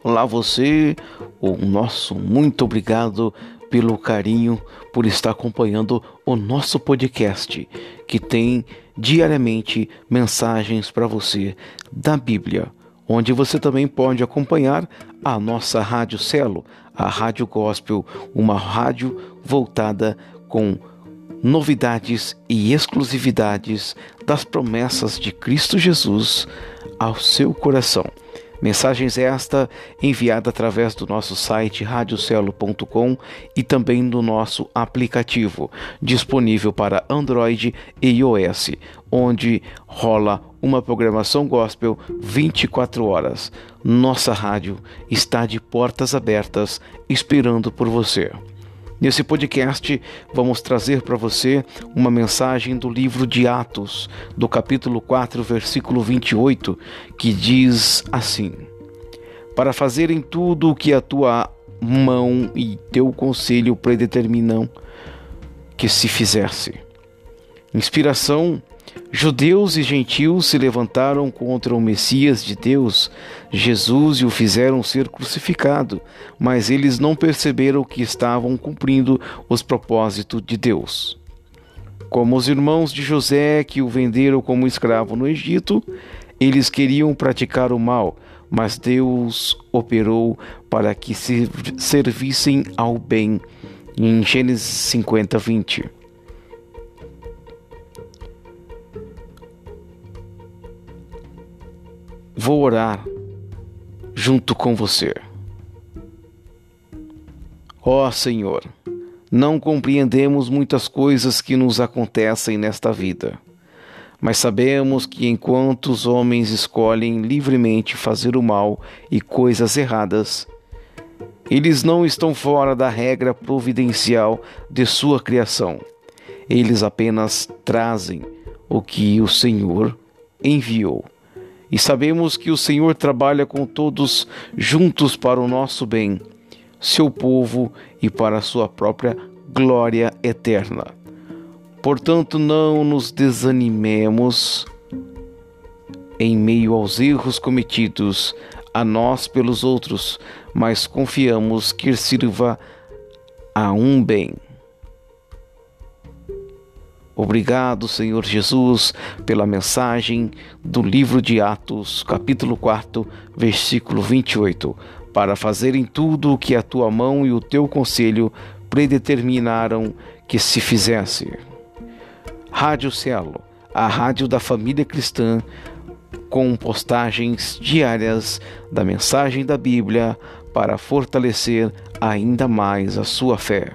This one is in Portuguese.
Olá você, o nosso muito obrigado pelo carinho por estar acompanhando o nosso podcast, que tem diariamente mensagens para você da Bíblia, onde você também pode acompanhar a nossa Rádio Celo, a Rádio Gospel, uma rádio voltada com novidades e exclusividades das promessas de Cristo Jesus ao seu coração. Mensagens esta enviada através do nosso site radiocelo.com e também do nosso aplicativo, disponível para Android e iOS, onde rola uma programação gospel 24 horas. Nossa rádio está de portas abertas esperando por você. Nesse podcast, vamos trazer para você uma mensagem do livro de Atos, do capítulo 4, versículo 28, que diz assim: Para fazerem tudo o que a tua mão e teu conselho predeterminam que se fizesse. Inspiração Judeus e gentios se levantaram contra o Messias de Deus, Jesus, e o fizeram ser crucificado, mas eles não perceberam que estavam cumprindo os propósitos de Deus. Como os irmãos de José que o venderam como escravo no Egito, eles queriam praticar o mal, mas Deus operou para que se servissem ao bem. Em Gênesis 50, 20. Vou orar junto com você. Ó oh, Senhor, não compreendemos muitas coisas que nos acontecem nesta vida, mas sabemos que enquanto os homens escolhem livremente fazer o mal e coisas erradas, eles não estão fora da regra providencial de sua criação. Eles apenas trazem o que o Senhor enviou e sabemos que o Senhor trabalha com todos juntos para o nosso bem, seu povo e para a sua própria glória eterna. Portanto, não nos desanimemos em meio aos erros cometidos a nós pelos outros, mas confiamos que sirva a um bem. Obrigado, Senhor Jesus, pela mensagem do livro de Atos, capítulo 4, versículo 28, para fazerem tudo o que a tua mão e o teu conselho predeterminaram que se fizesse. Rádio Cielo, a rádio da família cristã, com postagens diárias da mensagem da Bíblia para fortalecer ainda mais a sua fé.